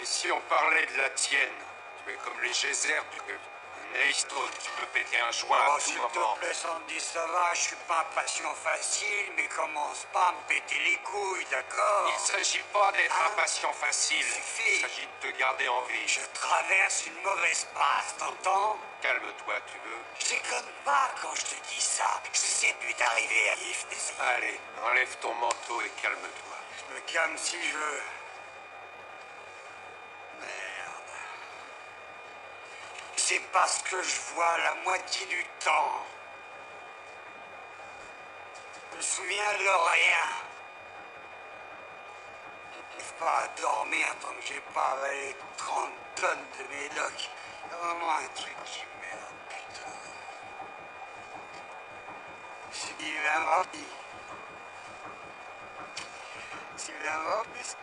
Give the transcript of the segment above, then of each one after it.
Et si on parlait de la tienne Tu es comme les geysers du... Neystone, tu peux péter un joint Oh, à s'il te plaît, Sandy, ça va, je suis pas un patient facile, mais commence pas à me péter les couilles, d'accord Il s'agit pas d'être un patient facile. Suffit. Il s'agit de te garder en vie. Je traverse une mauvaise passe, t'entends Calme-toi, tu veux. Je déconne pas quand je te dis ça. Je sais plus d'arriver à des... Allez, enlève ton manteau et calme-toi. Je me calme si je veux. C'est parce que je vois la moitié du temps. Je me souviens de rien. J'arrive pas à dormir tant que j'ai pas avalé 30 tonnes de médoc. C'est vraiment un truc qui merde, putain. Sylvain Morty. Sylvain Morty.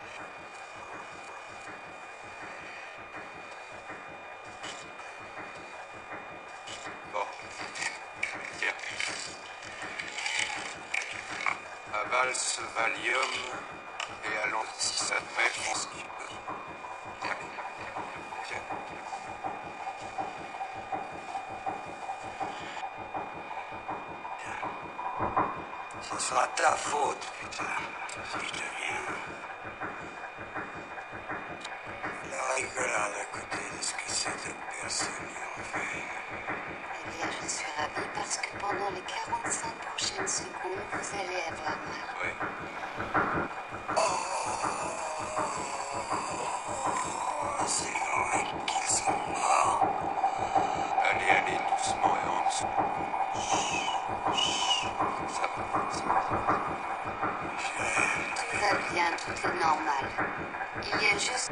Avale ce Valium et allons, si ça te peut. Tiens. Tiens. Ce sera ta faute, putain, si je deviens. La rigolade à côté de ce que cette personne en fait. Je suis ravie parce que pendant les 45 prochaines secondes, vous allez avoir mal. Ouais. Oh, c'est vrai qu'ils sont morts. Allez, allez, doucement et en dessous. Ça va, ça va. Tout va bien, tout est normal. Il y a juste...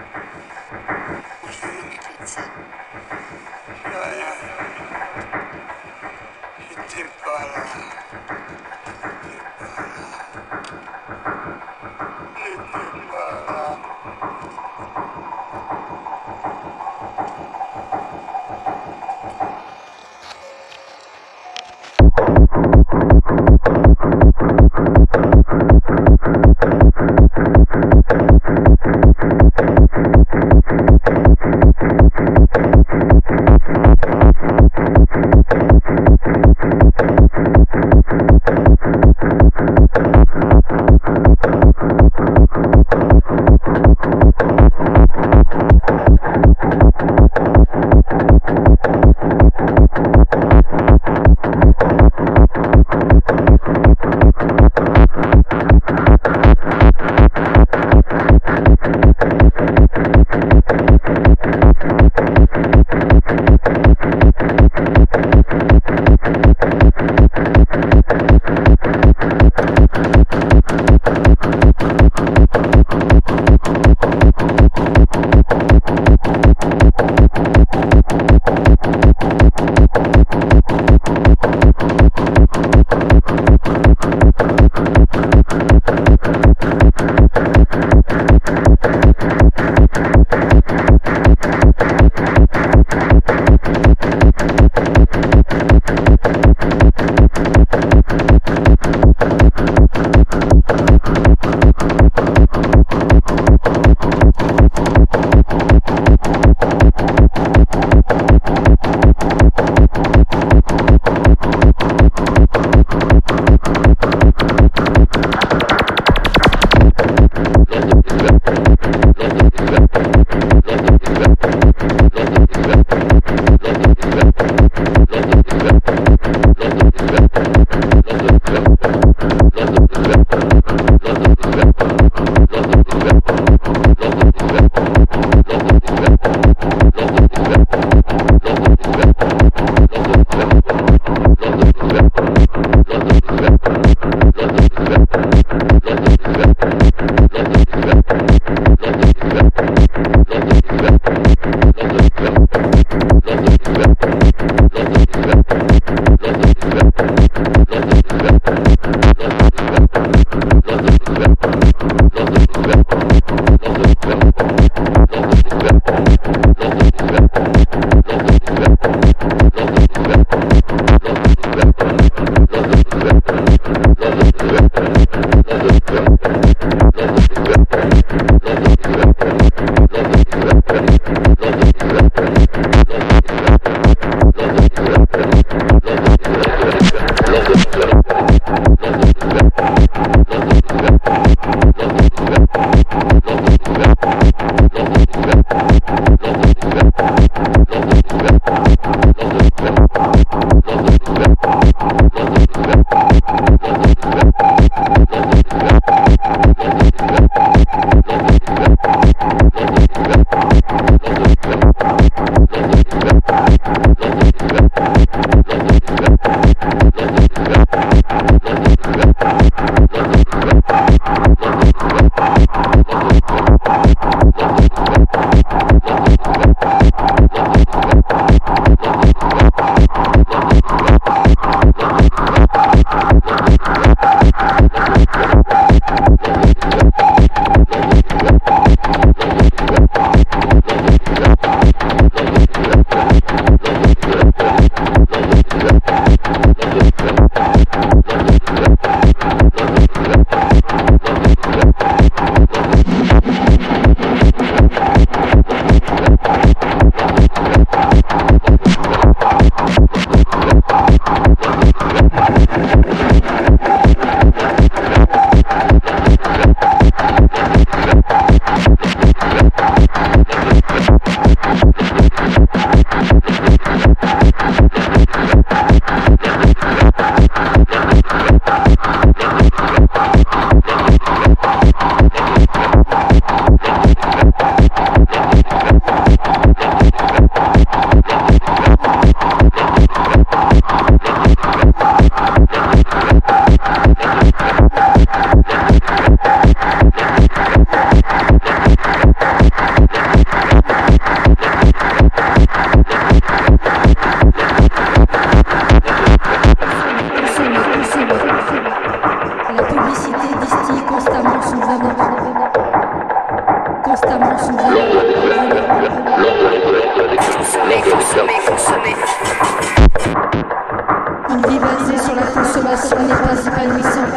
consommation n'est pas épanouissante.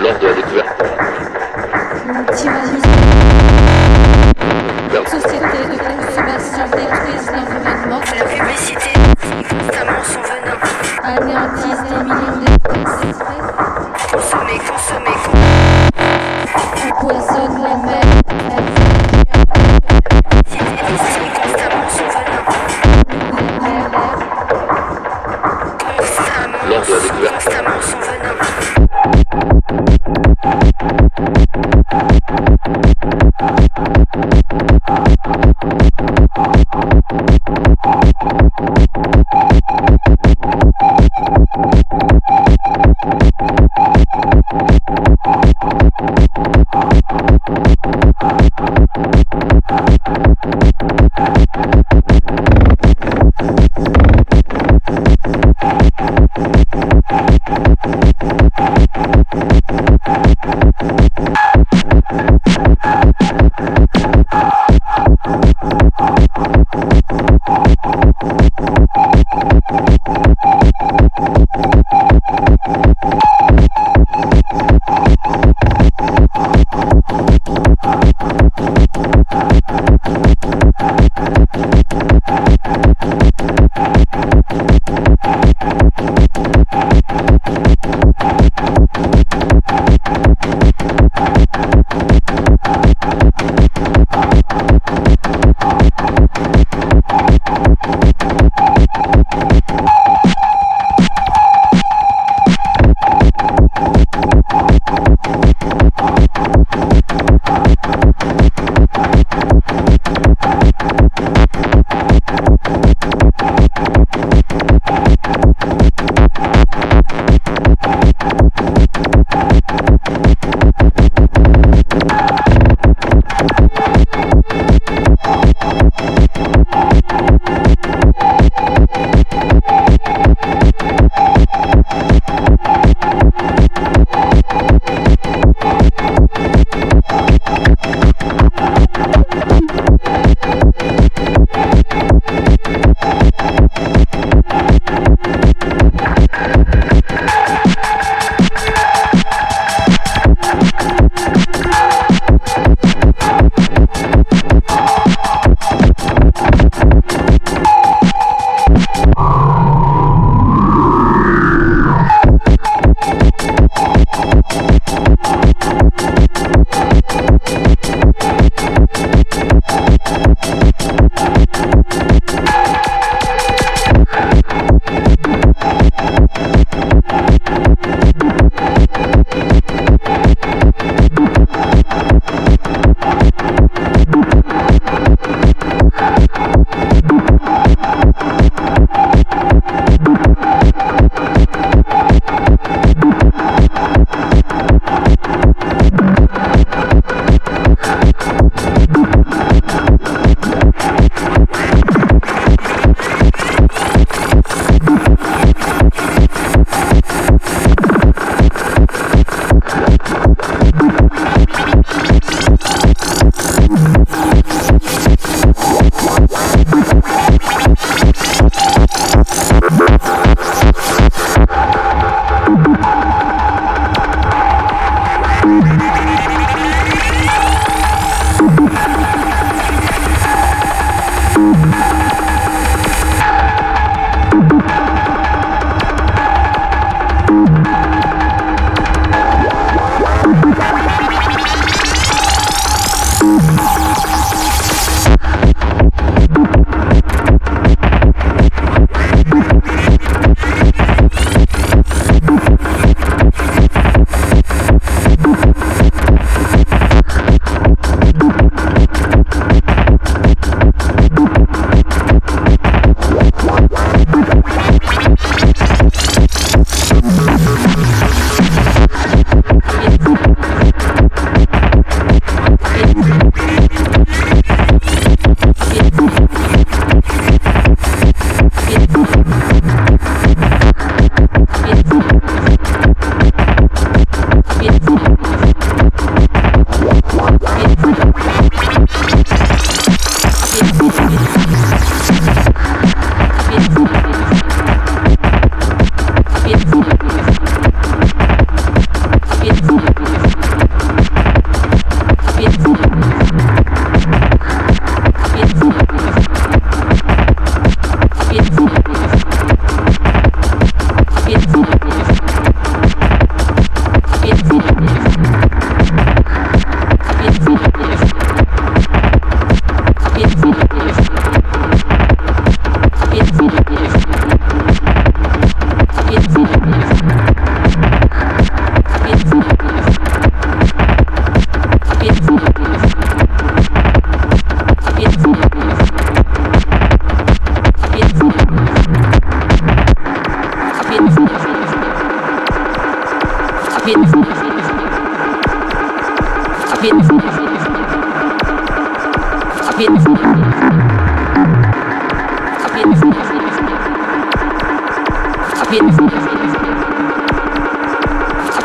Lors de la découverte,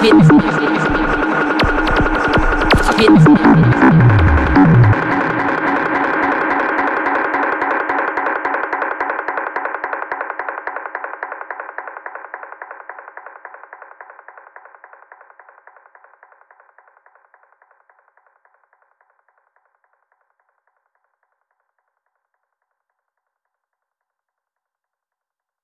Việt Việt Việt